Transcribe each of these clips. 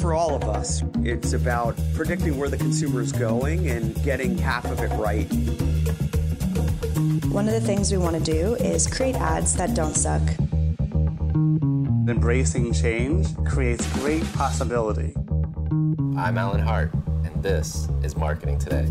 For all of us. It's about predicting where the consumer is going and getting half of it right. One of the things we want to do is create ads that don't suck. Embracing change creates great possibility. I'm Alan Hart, and this is Marketing Today.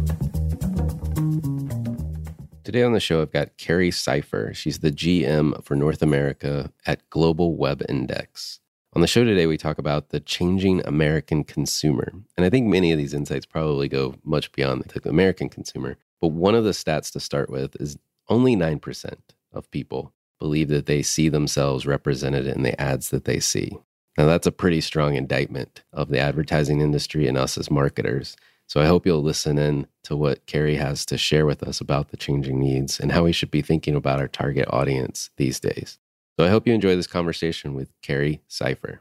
Today on the show, I've got Carrie Seifer. She's the GM for North America at Global Web Index. On the show today, we talk about the changing American consumer. And I think many of these insights probably go much beyond the American consumer. But one of the stats to start with is only 9% of people believe that they see themselves represented in the ads that they see. Now, that's a pretty strong indictment of the advertising industry and us as marketers. So I hope you'll listen in to what Carrie has to share with us about the changing needs and how we should be thinking about our target audience these days. So I hope you enjoy this conversation with Carrie Seifer.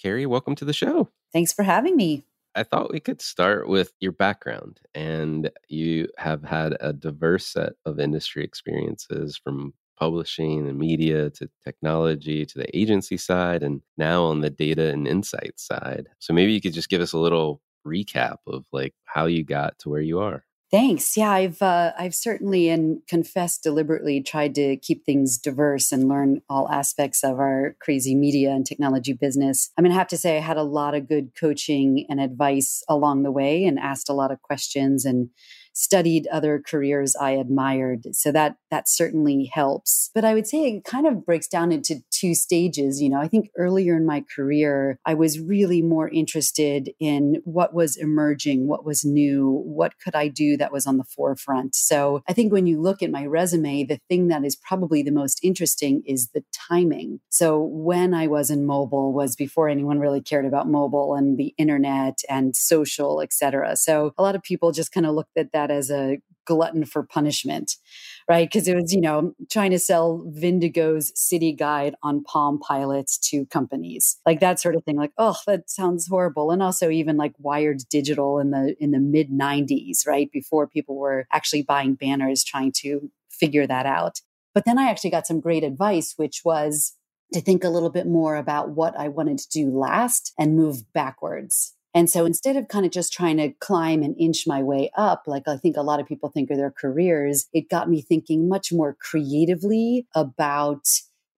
Carrie, welcome to the show. Thanks for having me. I thought we could start with your background. And you have had a diverse set of industry experiences from publishing and media to technology to the agency side and now on the data and insight side. So maybe you could just give us a little recap of like how you got to where you are. Thanks. Yeah, I've uh, I've certainly and confessed deliberately tried to keep things diverse and learn all aspects of our crazy media and technology business. I'm mean, I have to say I had a lot of good coaching and advice along the way, and asked a lot of questions and studied other careers I admired. So that that certainly helps. But I would say it kind of breaks down into two stages. You know, I think earlier in my career, I was really more interested in what was emerging, what was new, what could I do that was on the forefront. So I think when you look at my resume, the thing that is probably the most interesting is the timing. So when I was in mobile was before anyone really cared about mobile and the internet and social, et cetera. So a lot of people just kind of looked at that as a glutton for punishment, right? Because it was, you know, trying to sell Vindigo's city guide on Palm Pilots to companies, like that sort of thing. Like, oh, that sounds horrible. And also even like Wired Digital in the in the mid '90s, right before people were actually buying banners, trying to figure that out. But then I actually got some great advice, which was to think a little bit more about what I wanted to do last and move backwards. And so instead of kind of just trying to climb and inch my way up, like I think a lot of people think of their careers, it got me thinking much more creatively about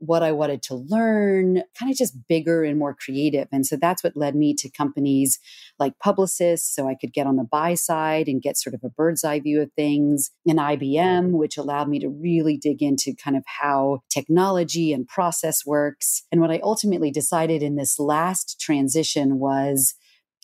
what I wanted to learn, kind of just bigger and more creative. And so that's what led me to companies like Publicis, so I could get on the buy side and get sort of a bird's eye view of things, and IBM, mm-hmm. which allowed me to really dig into kind of how technology and process works. And what I ultimately decided in this last transition was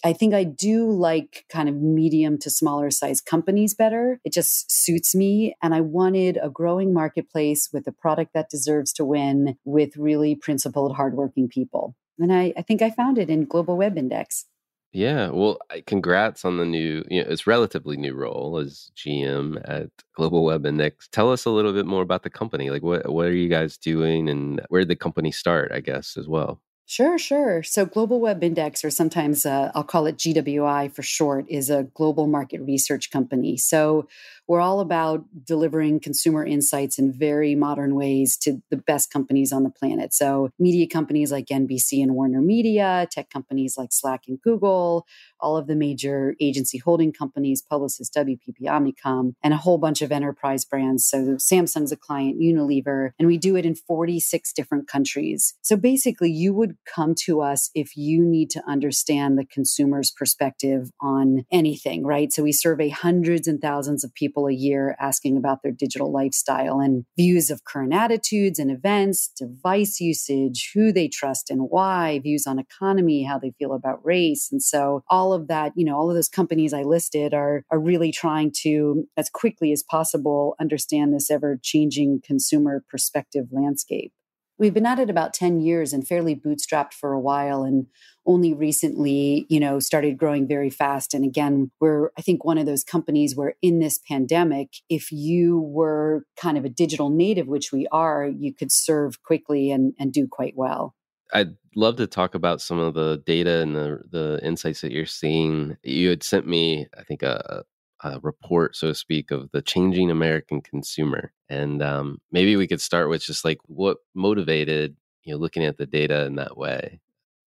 I think I do like kind of medium to smaller size companies better. It just suits me. And I wanted a growing marketplace with a product that deserves to win with really principled, hardworking people. And I, I think I found it in Global Web Index. Yeah, well, congrats on the new, you know, it's relatively new role as GM at Global Web Index. Tell us a little bit more about the company. Like, what what are you guys doing, and where did the company start? I guess as well. Sure, sure. So, Global Web Index, or sometimes uh, I'll call it GWI for short, is a global market research company. So, we're all about delivering consumer insights in very modern ways to the best companies on the planet. So, media companies like NBC and Warner Media, tech companies like Slack and Google, all of the major agency holding companies, Publicis, WPP, Omnicom, and a whole bunch of enterprise brands. So, Samsung's a client, Unilever, and we do it in 46 different countries. So, basically, you would come to us if you need to understand the consumer's perspective on anything, right? So we survey hundreds and thousands of people a year asking about their digital lifestyle and views of current attitudes and events, device usage, who they trust and why, views on economy, how they feel about race. And so all of that, you know, all of those companies I listed are, are really trying to, as quickly as possible, understand this ever changing consumer perspective landscape we've been at it about 10 years and fairly bootstrapped for a while and only recently you know started growing very fast and again we're i think one of those companies where in this pandemic if you were kind of a digital native which we are you could serve quickly and, and do quite well I'd love to talk about some of the data and the the insights that you're seeing. You had sent me, I think, a, a report, so to speak, of the changing American consumer. And um, maybe we could start with just like what motivated you know looking at the data in that way,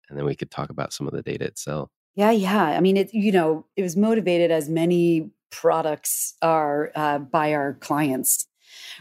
and then we could talk about some of the data itself. Yeah, yeah. I mean, it you know it was motivated as many products are uh, by our clients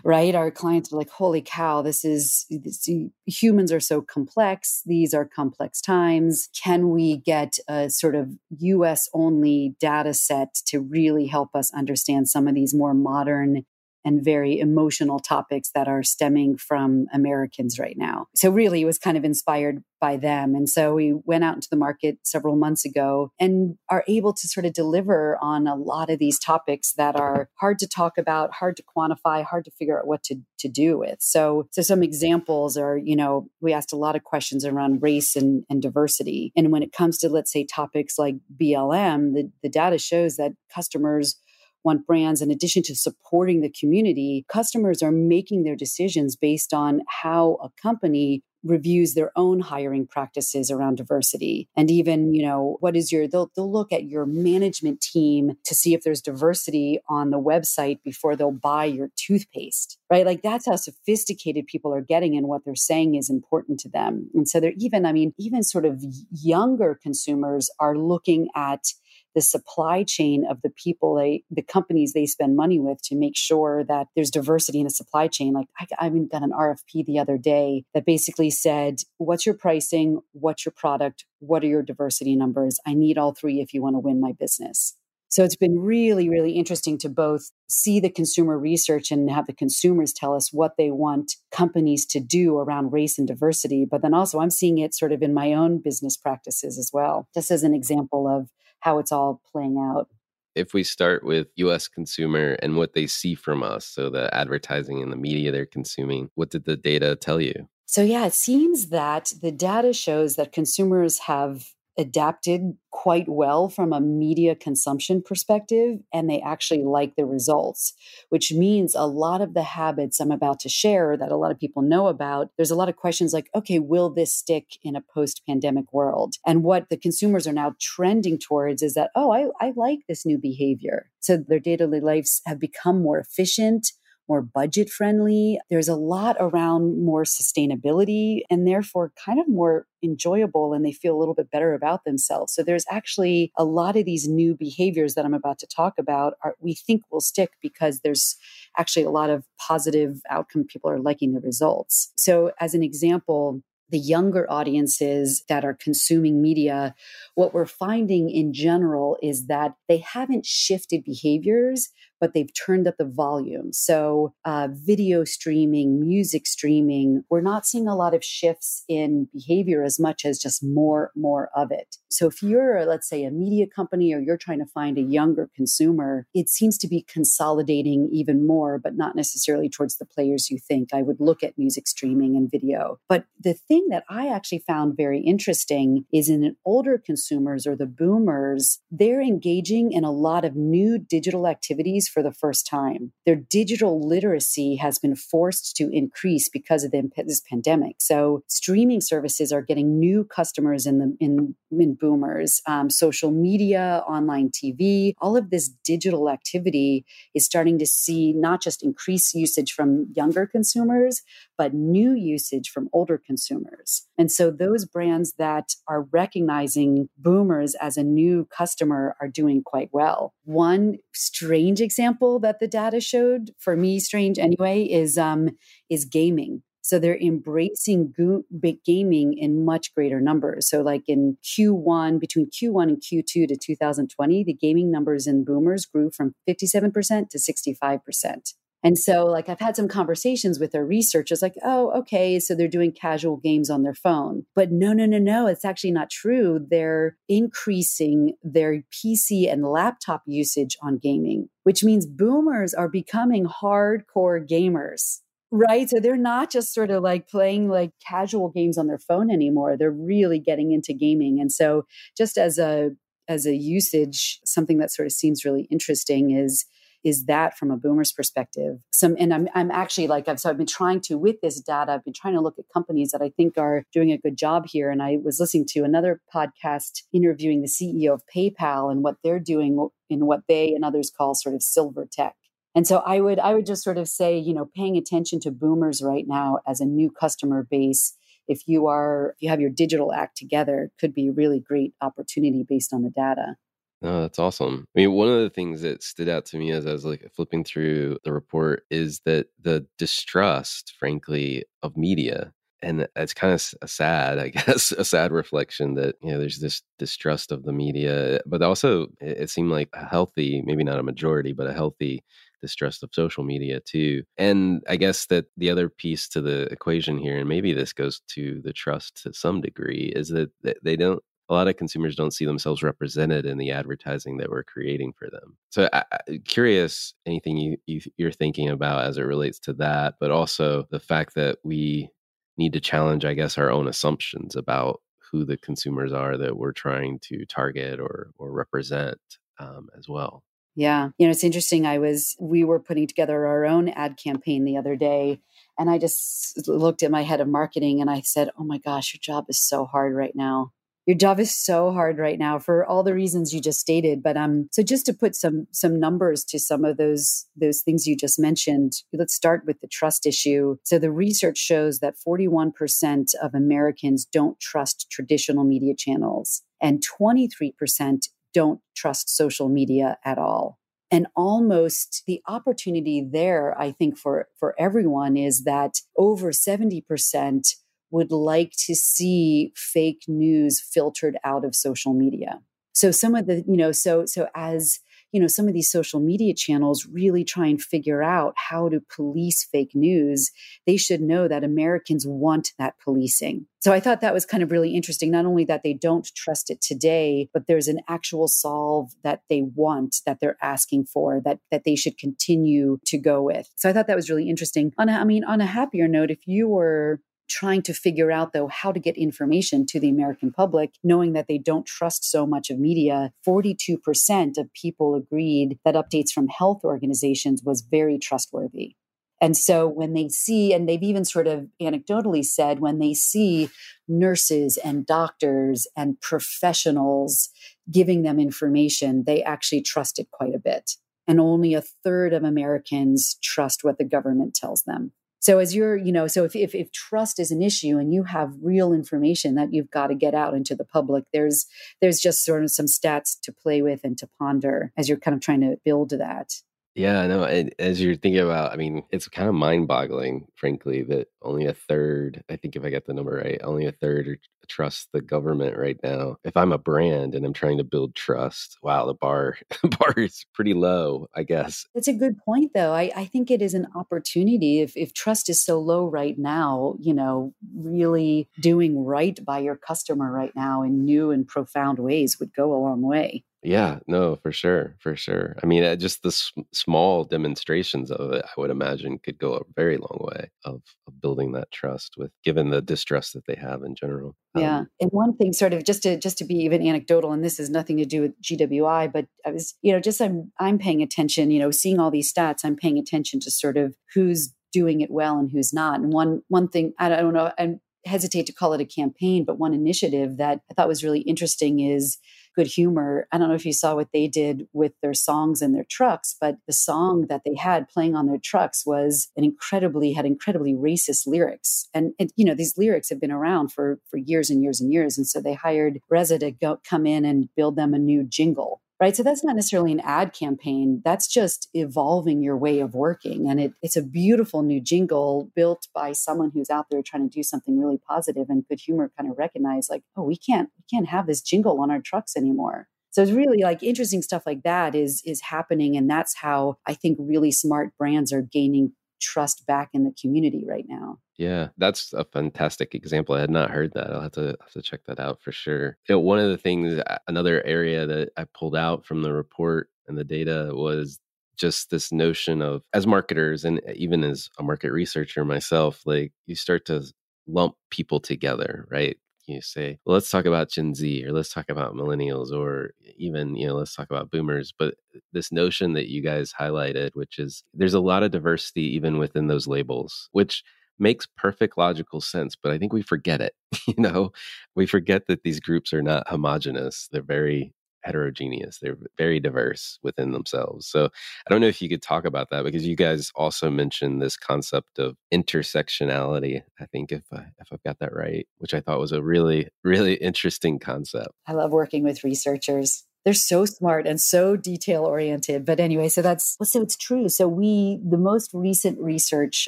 right? Our clients are like, holy cow, this is, this, humans are so complex. These are complex times. Can we get a sort of US only data set to really help us understand some of these more modern and very emotional topics that are stemming from Americans right now. So, really, it was kind of inspired by them. And so, we went out into the market several months ago and are able to sort of deliver on a lot of these topics that are hard to talk about, hard to quantify, hard to figure out what to, to do with. So, so, some examples are, you know, we asked a lot of questions around race and, and diversity. And when it comes to, let's say, topics like BLM, the, the data shows that customers want brands, in addition to supporting the community, customers are making their decisions based on how a company reviews their own hiring practices around diversity. And even you know what is your they'll, they'll look at your management team to see if there's diversity on the website before they'll buy your toothpaste right? Like that's how sophisticated people are getting and what they're saying is important to them. And so they're even i mean even sort of younger consumers are looking at the supply chain of the people they the companies they spend money with to make sure that there's diversity in the supply chain. Like i, I even got an rfp the other day that basically said what's your pricing? What's your product? What are your diversity numbers? I need all three if you want to win my business. So it's been really, really interesting to both see the consumer research and have the consumers tell us what they want companies to do around race and diversity. But then also, I'm seeing it sort of in my own business practices as well, just as an example of how it's all playing out. If we start with US consumer and what they see from us, so the advertising and the media they're consuming, what did the data tell you? So, yeah, it seems that the data shows that consumers have adapted quite well from a media consumption perspective and they actually like the results which means a lot of the habits i'm about to share that a lot of people know about there's a lot of questions like okay will this stick in a post pandemic world? And what the consumers are now trending towards is that oh I, I like this new behavior. So their daily lives have become more efficient more budget friendly. There's a lot around more sustainability and therefore kind of more enjoyable and they feel a little bit better about themselves. So there's actually a lot of these new behaviors that I'm about to talk about are we think will stick because there's actually a lot of positive outcome people are liking the results. So as an example, the younger audiences that are consuming media, what we're finding in general is that they haven't shifted behaviors, but they've turned up the volume. So, uh, video streaming, music streaming, we're not seeing a lot of shifts in behavior as much as just more, more of it. So, if you're, let's say, a media company or you're trying to find a younger consumer, it seems to be consolidating even more, but not necessarily towards the players you think. I would look at music streaming and video. But the thing that I actually found very interesting is in older consumers or the boomers, they're engaging in a lot of new digital activities for the first time. Their digital literacy has been forced to increase because of the, this pandemic. So streaming services are getting new customers in the in, in boomers. Um, social media, online TV, all of this digital activity is starting to see not just increased usage from younger consumers, but new usage from older consumers. And so those brands that are recognizing boomers as a new customer are doing quite well. One strange example that the data showed, for me strange anyway, is um, is gaming. So they're embracing go- gaming in much greater numbers. So, like in Q1, between Q1 and Q2 to 2020, the gaming numbers in boomers grew from 57% to 65%. And so, like, I've had some conversations with their researchers, like, oh, okay, so they're doing casual games on their phone. But no, no, no, no, it's actually not true. They're increasing their PC and laptop usage on gaming, which means boomers are becoming hardcore gamers. Right. So they're not just sort of like playing like casual games on their phone anymore. They're really getting into gaming. And so just as a as a usage, something that sort of seems really interesting is is that from a boomer's perspective? Some and i'm, I'm actually like i've so i've been trying to with this data i've been trying to look at companies that i think are doing a good job here. And i was listening to another podcast interviewing the ceo of paypal and what they're doing in what they and others call sort of silver tech. And so i would i would just sort of say you know paying attention to boomers right now as a new customer base if you are if you have your digital act together could be a really great opportunity based on the data no, that's awesome. I mean, one of the things that stood out to me as I was like flipping through the report is that the distrust, frankly, of media. And it's kind of a sad, I guess, a sad reflection that, you know, there's this distrust of the media, but also it seemed like a healthy, maybe not a majority, but a healthy distrust of social media too. And I guess that the other piece to the equation here, and maybe this goes to the trust to some degree, is that they don't a lot of consumers don't see themselves represented in the advertising that we're creating for them. So, I, I, curious anything you, you you're thinking about as it relates to that, but also the fact that we need to challenge, I guess, our own assumptions about who the consumers are that we're trying to target or or represent um, as well. Yeah. You know, it's interesting. I was, we were putting together our own ad campaign the other day, and I just looked at my head of marketing and I said, Oh my gosh, your job is so hard right now your job is so hard right now for all the reasons you just stated but um so just to put some some numbers to some of those those things you just mentioned let's start with the trust issue. So the research shows that 41% of americans don't trust traditional media channels and 23% don't trust social media at all. And almost the opportunity there i think for for everyone is that over 70% would like to see fake news filtered out of social media. So some of the, you know, so so as you know, some of these social media channels really try and figure out how to police fake news. They should know that Americans want that policing. So I thought that was kind of really interesting. Not only that they don't trust it today, but there's an actual solve that they want, that they're asking for, that that they should continue to go with. So I thought that was really interesting. On a, I mean, on a happier note, if you were trying to figure out, though, how to get information to the American public, knowing that they don't trust so much of media. 42% of people agreed that updates from health organizations was very trustworthy. And so when they see, and they've even sort of anecdotally said, when they see nurses and doctors and professionals giving them information, they actually trust it quite a bit. and only a third of Americans trust what the government tells them. So as you're, you know, so if, if, if trust is an issue and you have real information that you've got to get out into the public, there's there's just sort of some stats to play with and to ponder as you're kind of trying to build that. Yeah, no, and as you're thinking about, I mean, it's kind of mind-boggling, frankly, that only a third, I think if I get the number right, only a third trust the government right now. If I'm a brand and I'm trying to build trust, wow, the bar bar is pretty low, I guess. It's a good point though. I, I think it is an opportunity if if trust is so low right now, you know, really doing right by your customer right now in new and profound ways would go a long way. Yeah, no, for sure, for sure. I mean, just the small demonstrations of it, I would imagine, could go a very long way of, of building that trust with, given the distrust that they have in general. Yeah, Um, and one thing, sort of, just to just to be even anecdotal, and this has nothing to do with GWI, but I was, you know, just I'm I'm paying attention, you know, seeing all these stats, I'm paying attention to sort of who's doing it well and who's not. And one one thing, I don't know, I hesitate to call it a campaign, but one initiative that I thought was really interesting is good humor. I don't know if you saw what they did with their songs and their trucks, but the song that they had playing on their trucks was an incredibly had incredibly racist lyrics. And, and you know, these lyrics have been around for for years and years and years. And so they hired RZA to go, come in and build them a new jingle right? So that's not necessarily an ad campaign. That's just evolving your way of working. And it, it's a beautiful new jingle built by someone who's out there trying to do something really positive and good humor kind of recognize like oh we can't we can't have this jingle on our trucks anymore. So it's really like interesting stuff like that is is happening. And that's how i think really smart brands are gaining trust back in the community right now Yeah, that's a fantastic example. I had not heard that. I'll have to have to check that out for sure. You know, one of the things, another area that I pulled out from the report and the data was just this notion of, as marketers and even as a market researcher myself, like you start to lump people together, right? You say, well, let's talk about Gen Z or let's talk about millennials or even, you know, let's talk about boomers. But this notion that you guys highlighted, which is there's a lot of diversity even within those labels, which makes perfect logical sense but i think we forget it you know we forget that these groups are not homogenous they're very heterogeneous they're very diverse within themselves so i don't know if you could talk about that because you guys also mentioned this concept of intersectionality i think if I, if i've got that right which i thought was a really really interesting concept I love working with researchers. They're so smart and so detail oriented. But anyway, so that's so it's true. So we the most recent research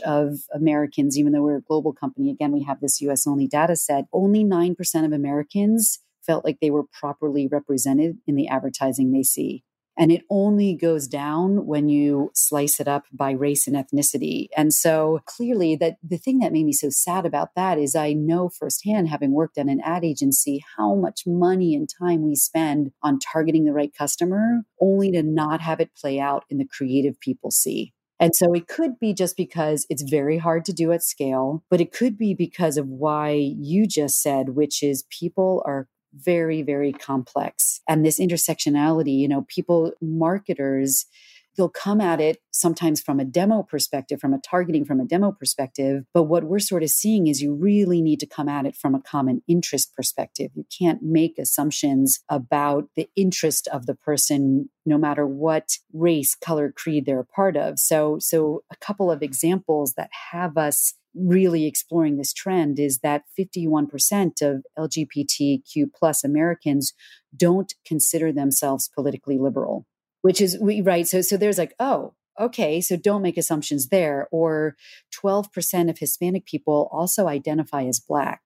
of Americans, even though we're a global company, again, we have this US only data set, only 9% of Americans felt like they were properly represented in the advertising they see. And it only goes down when you slice it up by race and ethnicity. And so clearly that the thing that made me so sad about that is I know firsthand, having worked at an ad agency, how much money and time we spend on targeting the right customer, only to not have it play out in the creative people see. And so it could be just because it's very hard to do at scale, but it could be because of why you just said, which is people are very, very complex. And this intersectionality, you know, people, marketers, they'll come at it sometimes from a demo perspective, from a targeting from a demo perspective. But what we're sort of seeing is you really need to come at it from a common interest perspective. You can't make assumptions about the interest of the person, no matter what race, color, creed they're a part of. So, so a couple of examples that have us really exploring this trend is that 51% of LGBTQ plus Americans don't consider themselves politically liberal, which is we right. So so there's like, oh, okay, so don't make assumptions there. Or 12% of Hispanic people also identify as black.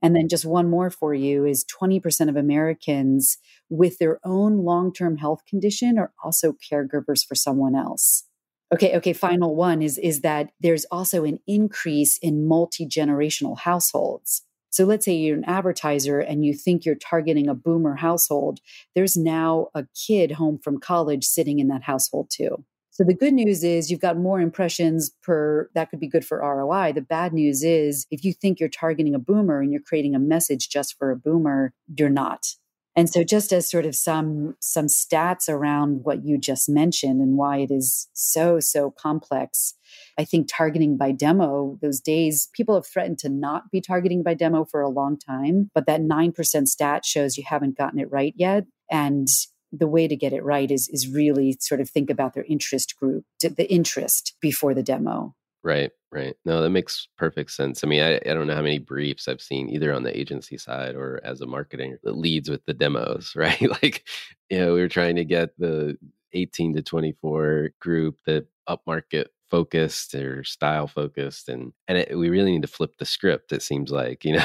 And then just one more for you is 20% of Americans with their own long-term health condition are also caregivers for someone else. Okay, okay, final one is is that there's also an increase in multi-generational households. So let's say you're an advertiser and you think you're targeting a boomer household, there's now a kid home from college sitting in that household too. So the good news is you've got more impressions per that could be good for ROI. The bad news is if you think you're targeting a boomer and you're creating a message just for a boomer, you're not. And so just as sort of some some stats around what you just mentioned and why it is so so complex. I think targeting by demo, those days people have threatened to not be targeting by demo for a long time, but that 9% stat shows you haven't gotten it right yet and the way to get it right is is really sort of think about their interest group, the interest before the demo. Right, right. No, that makes perfect sense. I mean, I, I don't know how many briefs I've seen either on the agency side or as a marketing that leads with the demos, right? like, you know, we were trying to get the 18 to 24 group that upmarket focused or style focused and and it, we really need to flip the script it seems like you know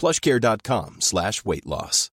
plushcare.com slash weight loss.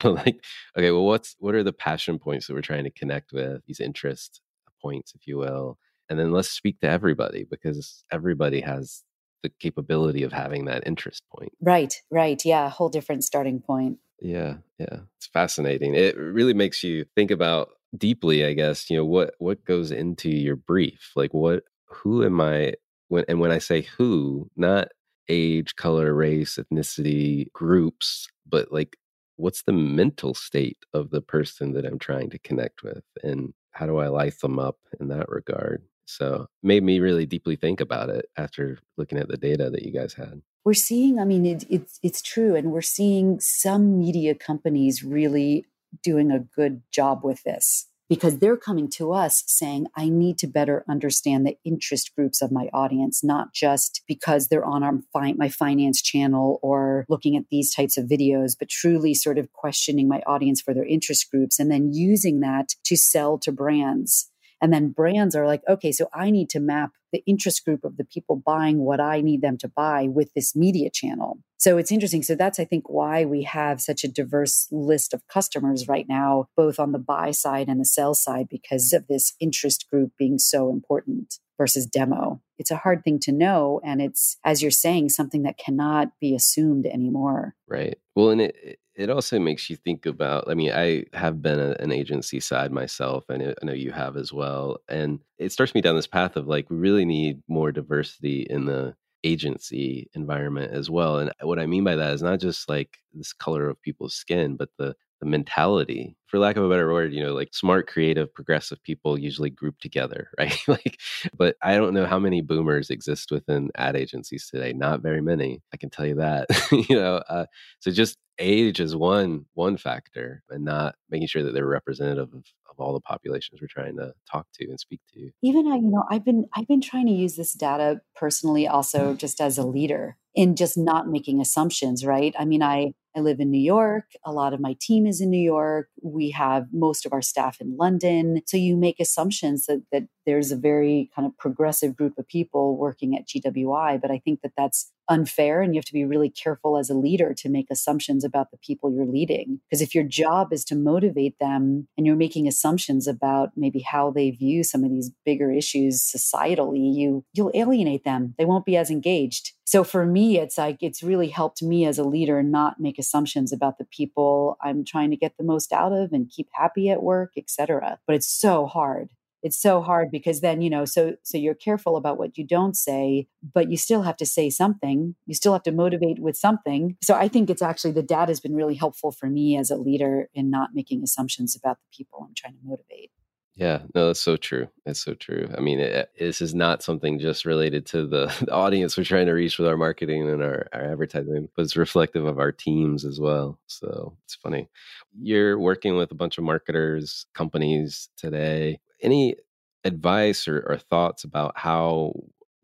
like, okay, well, what's what are the passion points that we're trying to connect with, these interest points, if you will? And then let's speak to everybody because everybody has the capability of having that interest point. Right, right. Yeah, a whole different starting point. Yeah, yeah. It's fascinating. It really makes you think about deeply, I guess, you know, what what goes into your brief? Like what who am I when and when I say who, not age, color, race, ethnicity groups, but like what's the mental state of the person that I'm trying to connect with and how do I light them up in that regard? So made me really deeply think about it after looking at the data that you guys had. We're seeing, I mean, it, it's it's true, and we're seeing some media companies really doing a good job with this because they're coming to us saying, I need to better understand the interest groups of my audience, not just because they're on our my finance channel or looking at these types of videos, but truly sort of questioning my audience for their interest groups and then using that to sell to brands. And then brands are like, okay, so I need to map the interest group of the people buying what I need them to buy with this media channel. So it's interesting. So that's, I think, why we have such a diverse list of customers right now, both on the buy side and the sell side, because of this interest group being so important versus demo. It's a hard thing to know. And it's, as you're saying, something that cannot be assumed anymore. Right. Well, and it, it also makes you think about, I mean, I have been a, an agency side myself, and I know you have as well. And it starts me down this path of like, we really need more diversity in the agency environment as well. And what I mean by that is not just like this color of people's skin, but the the mentality for lack of a better word you know like smart creative progressive people usually group together right? Like but i don't know how many boomers exist within ad agencies today not very many i can tell you that you know uh, so just age is one one factor and not making sure that they're representative of, of all the populations we're trying to talk to and speak to. Even i you know i've been i've been trying to use this data personally also just as a leader in just not making assumptions right? I mean i I live in New York. A lot of my team is in New York. We have most of our staff in London. So you make assumptions that, that there's a very kind of progressive group of people working at GWI. But I think that that's unfair. And you have to be really careful as a leader to make assumptions about the people you're leading. Because if your job is to motivate them and you're making assumptions about maybe how they view some of these bigger issues societally, you, you'll alienate them. They won't be as engaged. So for me, it's like it's really helped me as a leader not make assumptions about the people I'm trying to get the most out of and keep happy at work, etc. But it's so hard it's so hard because then you know so so you're careful about what you don't say but you still have to say something you still have to motivate with something so i think it's actually the data has been really helpful for me as a leader in not making assumptions about the people i'm trying to motivate yeah, no, that's so true. That's so true. I mean, it, this is not something just related to the, the, audience we're trying to reach with our marketing and our, our advertising, but it's reflective of our teams as well. So it's funny. You're working with a bunch of marketers, companies today. Any advice or, or thoughts about how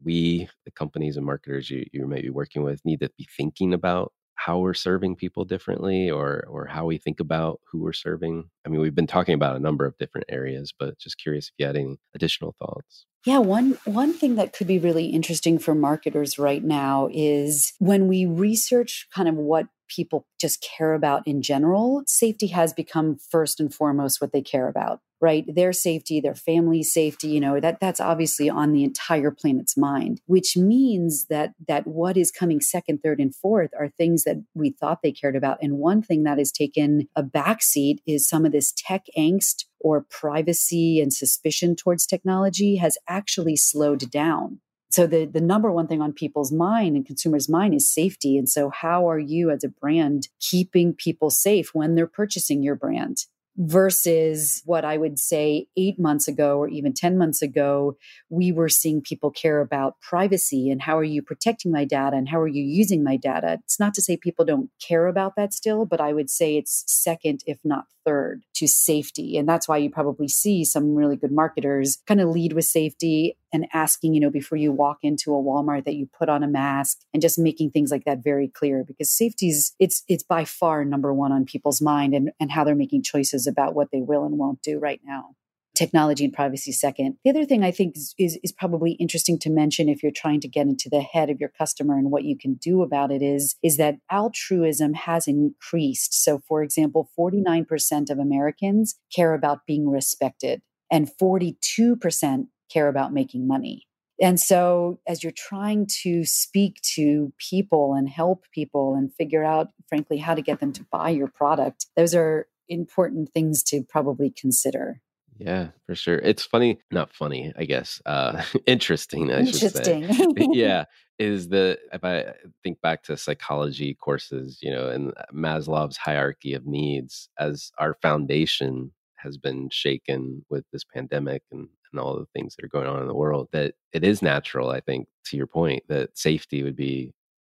we, the companies and marketers you, you may be working with, need to be thinking about how we're serving people differently or or how we think about who we're serving? I mean we've been talking about a number of different areas but just curious if you had any additional thoughts yeah one one thing that could be really interesting for marketers right now is when we research kind of what people just care about in general safety has become first and foremost what they care about right? Their safety their family's safety you know that that's obviously on the entire planet's mind which means that that what is coming second third and fourth are things that we thought they cared about. And one thing that has taken a backseat is some of this tech angst or privacy and suspicion towards technology has actually slowed down. So the the number one thing on people's mind and consumers mind is safety. And so how are you as a brand keeping people safe when they're purchasing your brand versus what I would say eight months ago or even 10 months ago, we were seeing people care about privacy and how are you protecting my data and how are you using my data. It's not to say people don't care about that still, but I would say it's second, if not third, to safety. And that's why you probably see some really good marketers kind of lead with safety and asking, you know, before you walk into a Walmart that you put on a mask and just making things like that very clear because safety's it's it's by far number one on people's mind and, and how they're making choices about what they will and won't do right now technology and privacy second. The other thing I think is, is, is, probably interesting to mention if you're trying to get into the head of your customer and what you can do about it is, is that altruism has increased. So, for example, 49% of Americans care about being respected, and 42% care about making money. And so, as you're trying to speak to people and help people and figure out, frankly, how to get them to buy your product, those are important things to probably consider. Yeah, for sure. It's funny, not funny, I guess. Uh, interesting, I interesting. yeah, is the if I think back to psychology courses, you know, and Maslow's hierarchy of needs as our foundation has been shaken with this pandemic and, and all the things that are going on in the world, that it is natural, I think, to your point, that safety would be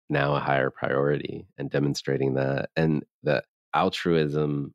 now a higher priority and demonstrating that. And that altruism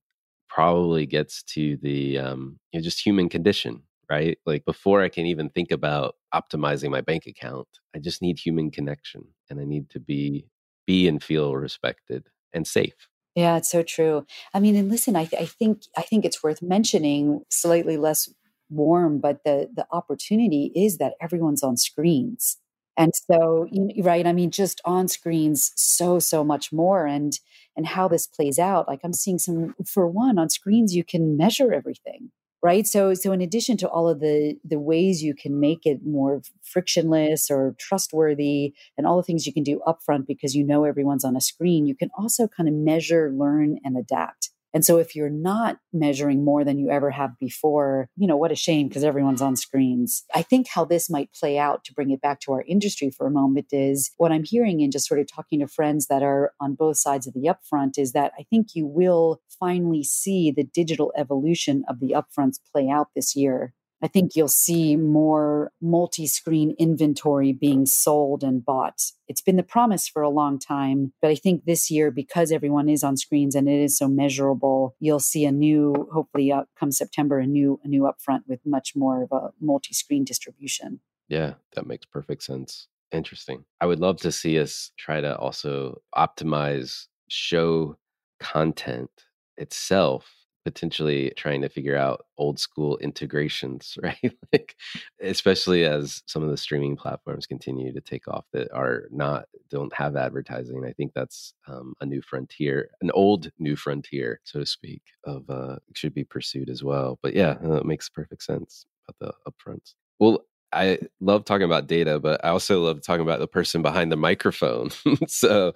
probably gets to the um, you know, just human condition, right? Like before I can even think about optimizing my bank account, I just need human connection and I need to be be and feel respected and safe. Yeah, it's so true. I mean, and listen, I, th- I think I think it's worth mentioning, slightly less warm, but the the opportunity is that everyone's on screens, and so right. I mean, just on screens, so so much more, and and how this plays out. Like I'm seeing some, for one, on screens you can measure everything right so so in addition to all of the the ways you can make it more frictionless or trustworthy and all the things you can do upfront because you know everyone's on a screen you can also kind of measure learn and adapt and so if you're not measuring more than you ever have before, you know, what a shame because everyone's on screens. I think how this might play out to bring it back to our industry for a moment is what I'm hearing and just sort of talking to friends that are on both sides of the upfront is that I think you will finally see the digital evolution of the upfronts play out this year. I think you'll see more multi screen inventory being sold and bought. It's been the promise for a long time, but I think this year, because everyone is on screens and it is so measurable, you'll see a new, hopefully, uh, come September, a new, a new upfront with much more of a multi screen distribution. Yeah, that makes perfect sense. Interesting. I would love to see us try to also optimize show content itself potentially trying to figure out old school integrations, right? like especially as some of the streaming platforms continue to take off that are not don't have advertising. I think that's um, a new frontier, an old new frontier, so to speak, of uh, should be pursued as well. But yeah, it makes perfect sense about the upfronts. Well, I love talking about data, but I also love talking about the person behind the microphone. so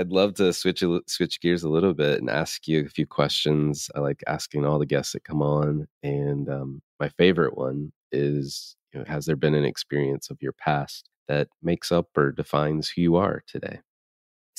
I'd love to switch switch gears a little bit and ask you a few questions. I like asking all the guests that come on, and um, my favorite one is: you know, Has there been an experience of your past that makes up or defines who you are today?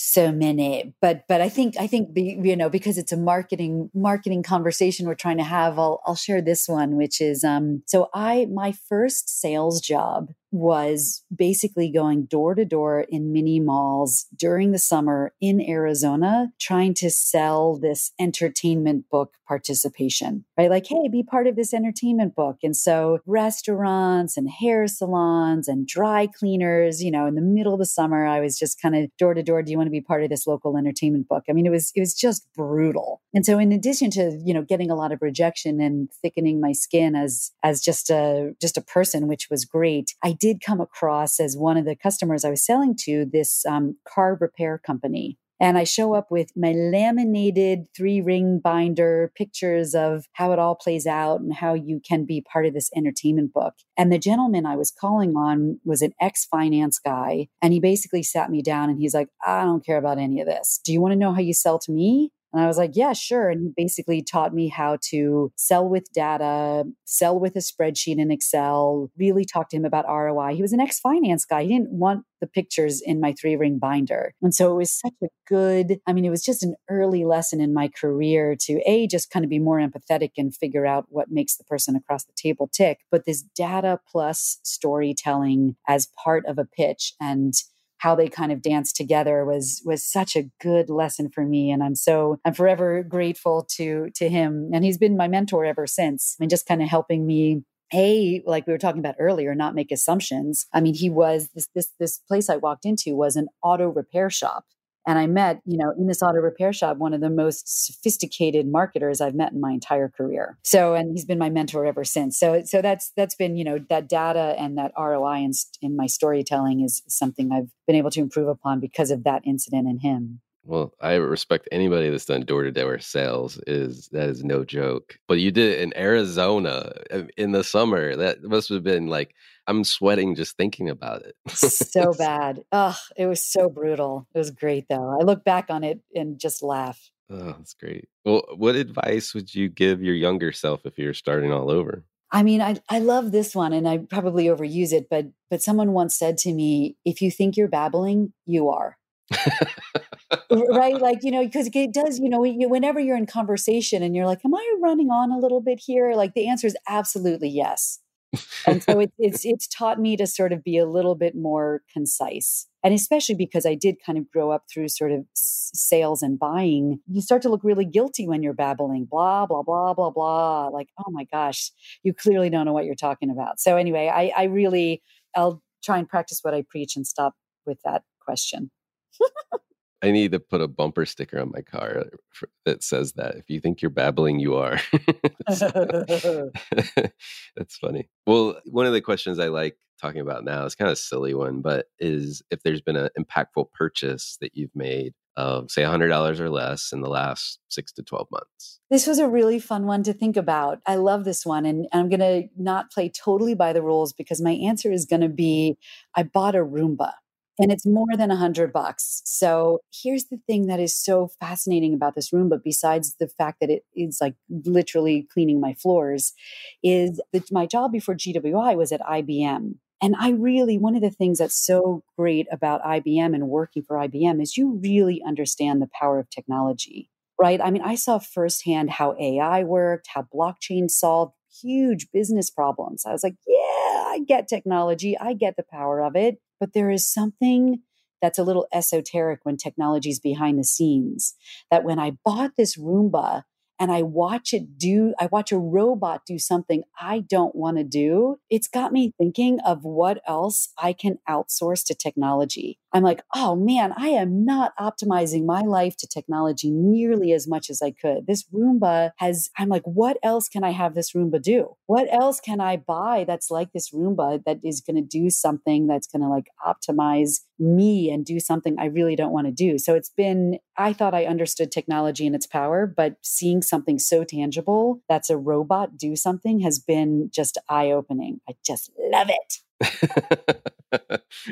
so many but but i think i think you know because it's a marketing marketing conversation we're trying to have i'll i'll share this one which is um so i my first sales job was basically going door to door in mini malls during the summer in Arizona, trying to sell this entertainment book participation, right? Like, hey, be part of this entertainment book. And so restaurants and hair salons and dry cleaners, you know, in the middle of the summer, I was just kind of door to door. Do you want to be part of this local entertainment book? I mean, it was, it was just brutal. And so in addition to, you know, getting a lot of rejection and thickening my skin as, as just a, just a person, which was great, I did come across as one of the customers I was selling to this um, car repair company. And I show up with my laminated three ring binder pictures of how it all plays out and how you can be part of this entertainment book. And the gentleman I was calling on was an ex finance guy. And he basically sat me down and he's like, I don't care about any of this. Do you want to know how you sell to me? And I was like, yeah, sure. And he basically taught me how to sell with data, sell with a spreadsheet in Excel, really talked to him about ROI. He was an ex finance guy. He didn't want the pictures in my three ring binder. And so it was such a good, I mean, it was just an early lesson in my career to A, just kind of be more empathetic and figure out what makes the person across the table tick. But this data plus storytelling as part of a pitch and how they kind of danced together was was such a good lesson for me. And i'm so i'm forever grateful to to him. And he's been my mentor ever since I mean, just kind of helping me hey like we were talking about earlier not make assumptions. I mean he was this this this place i walked into was an auto repair shop and I met, you know, in this auto repair shop, one of the most sophisticated marketers I've met in my entire career. So, and he's been my mentor ever since. So, so that's that's been, you know, that data and that ROI in, in my storytelling is something I've been able to improve upon because of that incident and him. Well, I respect anybody that's done door to door sales. Is that is no joke. But you did it in Arizona uh, in the summer. That must have been like I'm sweating just thinking about it. so bad. Oh, it was so brutal. It was great though. I look back on it and just laugh. Oh, that's great. Well, what advice would you give your younger self if you're starting all over? I mean, I, I love this one and I probably overuse it, but but someone once said to me, if you think you're babbling, you are right like you know because it does you know whenever you're in conversation and you're like am i running on a little bit here? Like the answer is absolutely yes. And so it, it's it's taught me to sort of be a little bit more concise. And especially because i did kind of grow up through sort of sales and buying you start to look really guilty when you're babbling blah blah blah blah blah like oh my gosh you clearly don't know what you're talking about. So anyway i i really i'll try and practice what i preach and stop with that question I need to put a bumper sticker on my car that says that. If you think you're babbling, you are. That's funny. Well, one of the questions I like talking about now is kind of a silly one, but is if there's been an impactful purchase that you've made of say $100 or less in the last six to 12 months? This was a really fun one to think about. I love this one. And I'm going to not play totally by the rules because my answer is going to be I bought a Roomba and it's more than a hundred bucks. So here's the thing that is so fascinating about this Roomba besides the fact that it is like literally cleaning my floors, is that my job before GWI was at IBM. And I really, one of the things that's so great about IBM and working for IBM is you really understand the power of technology, right? I mean, I saw firsthand how AI worked, how blockchain solved huge business problems. I was like, yeah, I get technology, I get the power of it. But there is something that's a little esoteric when technology's behind the scenes. That when I bought this Roomba, and I watch it do, I watch a robot do something I don't want to do, it's got me thinking of what else I can outsource to technology. I'm like, oh man, I am not optimizing my life to technology nearly as much as I could. This Roomba has, I'm like, what else can I have this Roomba do? What else can I buy that's like this Roomba that is going to do something that's going to like optimize me and do something I really don't want to do? So it's been, I thought I understood technology and its power, but seeing something so tangible that's a robot do something has been just eye opening. I just love it.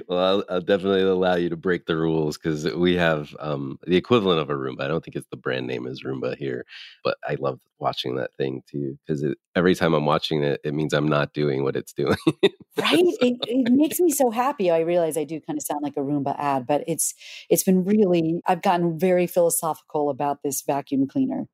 well, I'll, I'll, definitely allow you to break the rules because we have um, the equivalent of a Roomba. I don't think it's the brand name is Roomba here, but I love watching that thing too because every time I'm watching it, it means I'm not doing what it's doing. right? It, it makes me so happy. I realize I do kind of sound like a Roomba ad, but it's it's been really. I've gotten very philosophical about this vacuum cleaner.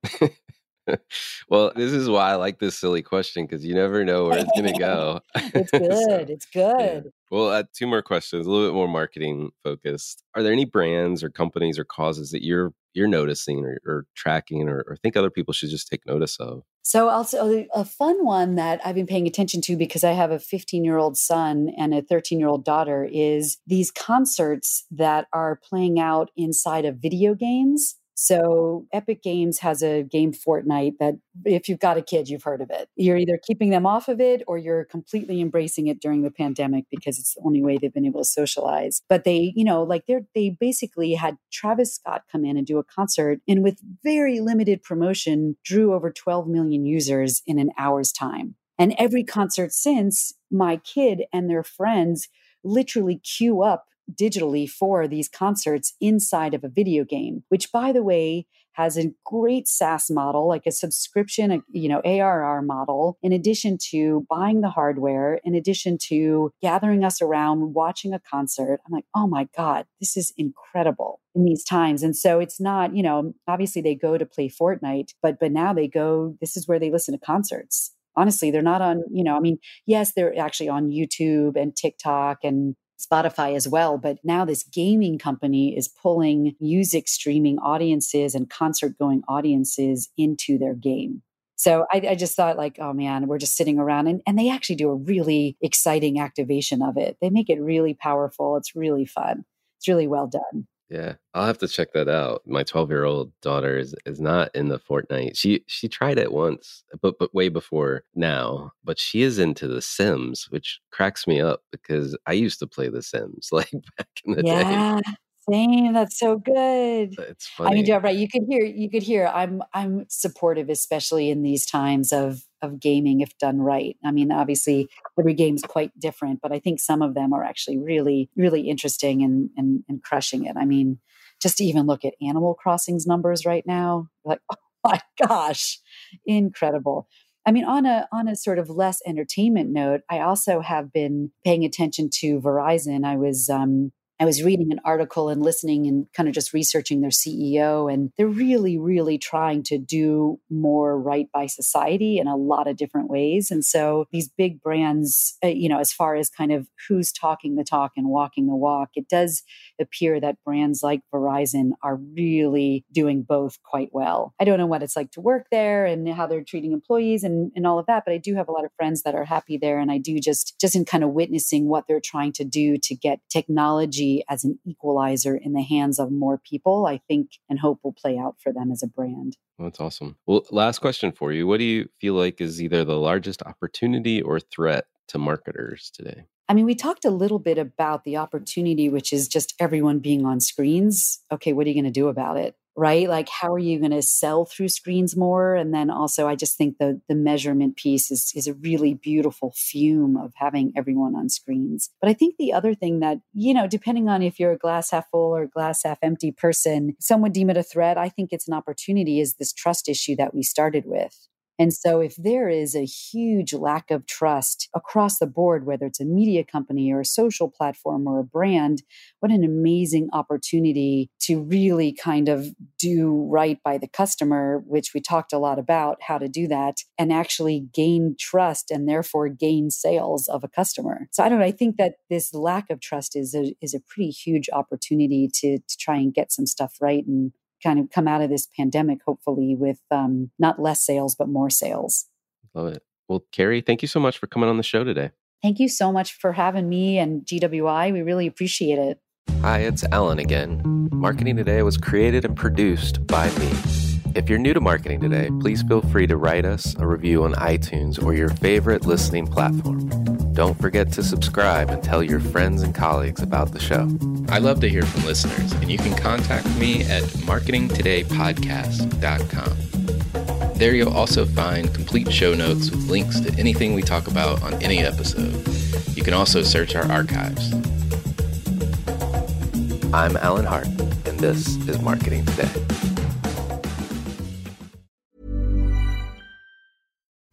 well, this is why I like this silly question because you never know where it's going to go. it's good. so, it's good. Yeah. Well, uh, two more questions, a little bit more marketing focused. Are there any brands or companies or causes that you're you're noticing or, or tracking or, or, think other people should just take notice of? So, also a fun one that I've been paying attention to because I have a 15 year old son and a 13 year old daughter is these concerts that are playing out inside of video games. So Epic Games has a game Fortnite that if you've got a kid, you've heard of it. You're either keeping them off of it or you're completely embracing it during the pandemic because it's the only way they've been able to socialize. But they, you know, like they're they basically had Travis Scott come in and do a concert and with very limited promotion drew over 12 million users in an hour's time. And every concert since, my kid and their friends literally queue up digitally for these concerts inside of a video game, which by the way has a great SaaS model, like a subscription, a, you know, ARR model, in addition to buying the hardware, in addition to gathering us around, watching a concert. I'm like, oh my God, this is incredible in these times. And so it's not, you know, obviously they go to play Fortnite, but but now they go, this is where they listen to concerts honestly they're not on you know i mean yes they're actually on youtube and tiktok and Spotify as well. But now this gaming company is pulling music streaming audiences and concert going audiences into their game. So I, I, just thought like, oh man, we're just sitting around and, and they actually do a really exciting activation of it. They make it really powerful. It's really fun. It's really well done. Yeah, I'll have to check that out. My 12 year old daughter is, is not in the Fortnite. She she tried it once, but but way before now. But she is into the Sims, which cracks me up because I used to play the Sims like back in the yeah. day. Same. That's so good. It's funny. I mean, yeah, right. You could hear. You could hear. I'm. I'm supportive, especially in these times of of gaming, if done right. I mean, obviously, every game's quite different, but I think some of them are actually really, really interesting and and, and crushing it. I mean, just to even look at Animal Crossing's numbers right now, like, oh my gosh, incredible. I mean, on a on a sort of less entertainment note, I also have been paying attention to Verizon. I was um, I was reading an article and listening and kind of just researching their CEO, and they're really, really trying to do more right by society in a lot of different ways. And so these big brands, uh, you know, as far as kind of who's talking the talk and walking the walk, it does appear that brands like Verizon are really doing both quite well. I don't know what it's like to work there and how they're treating employees and, and all of that, but I do have a lot of friends that are happy there. And I do just, just in kind of witnessing what they're trying to do to get technology as an equalizer in the hands of more people, I think and hope will play out for them as a brand. That's awesome. Well, last question for you. What do you feel like is either the largest opportunity or threat to marketers today? I mean, we talked a little bit about the opportunity, which is just everyone being on screens. Okay, what are you going to do about it? right like how are you going to sell through screens more and then also i just think the the measurement piece is is a really beautiful fume of having everyone on screens but i think the other thing that you know depending on if you're a glass half full or glass half empty person some would deem it a threat i think it's an opportunity is this trust issue that we started with and so, if there is a huge lack of trust across the board, whether it's a media company or a social platform or a brand, what an amazing opportunity to really kind of do right by the customer, which we talked a lot about how to do that and actually gain trust and therefore gain sales of a customer. So, I don't know. I think that this lack of trust is a, is a pretty huge opportunity to, to try and get some stuff right and kind of come out of this pandemic, hopefully, with um, not less sales, but more sales. Love it. Well, Carrie, thank you so much for coming on the show today. Thank you so much for having me and GWI. We really appreciate it. Hi, it's Alan again. Marketing Today was created and produced by me. If you're new to Marketing Today, please feel free to write us a review on iTunes or your favorite listening platform. Don't forget to subscribe and tell your friends and colleagues about the show. I love to hear from listeners, and you can contact me at marketingtodaypodcast.com. There you'll also find complete show notes with links to anything we talk about on any episode. You can also search our archives. I'm Alan Hart, and this is Marketing Today.